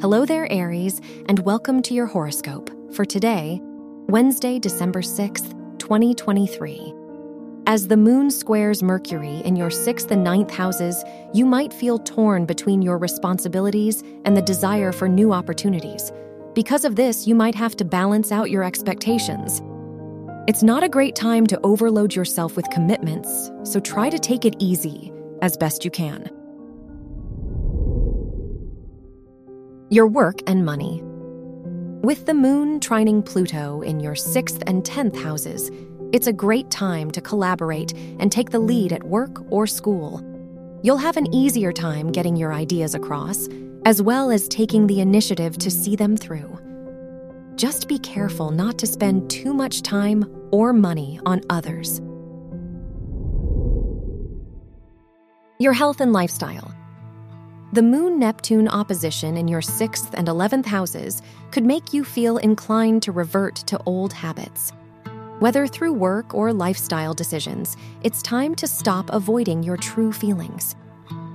Hello there, Aries, and welcome to your horoscope for today, Wednesday, December 6th, 2023. As the moon squares Mercury in your sixth and ninth houses, you might feel torn between your responsibilities and the desire for new opportunities. Because of this, you might have to balance out your expectations. It's not a great time to overload yourself with commitments, so try to take it easy as best you can. Your work and money. With the moon trining Pluto in your sixth and tenth houses, it's a great time to collaborate and take the lead at work or school. You'll have an easier time getting your ideas across, as well as taking the initiative to see them through. Just be careful not to spend too much time or money on others. Your health and lifestyle. The Moon Neptune opposition in your 6th and 11th houses could make you feel inclined to revert to old habits. Whether through work or lifestyle decisions, it's time to stop avoiding your true feelings.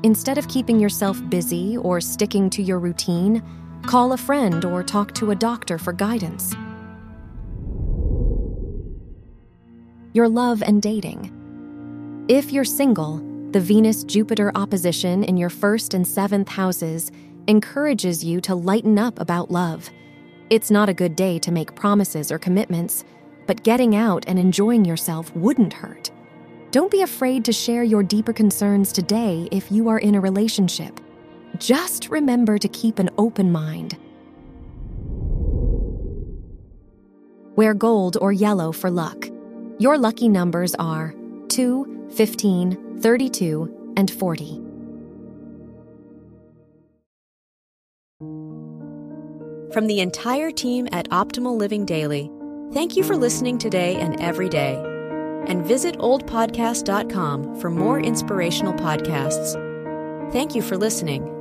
Instead of keeping yourself busy or sticking to your routine, call a friend or talk to a doctor for guidance. Your love and dating. If you're single, the Venus Jupiter opposition in your first and seventh houses encourages you to lighten up about love. It's not a good day to make promises or commitments, but getting out and enjoying yourself wouldn't hurt. Don't be afraid to share your deeper concerns today if you are in a relationship. Just remember to keep an open mind. Wear gold or yellow for luck. Your lucky numbers are 2, 15, 32, and 40. From the entire team at Optimal Living Daily, thank you for listening today and every day. And visit oldpodcast.com for more inspirational podcasts. Thank you for listening.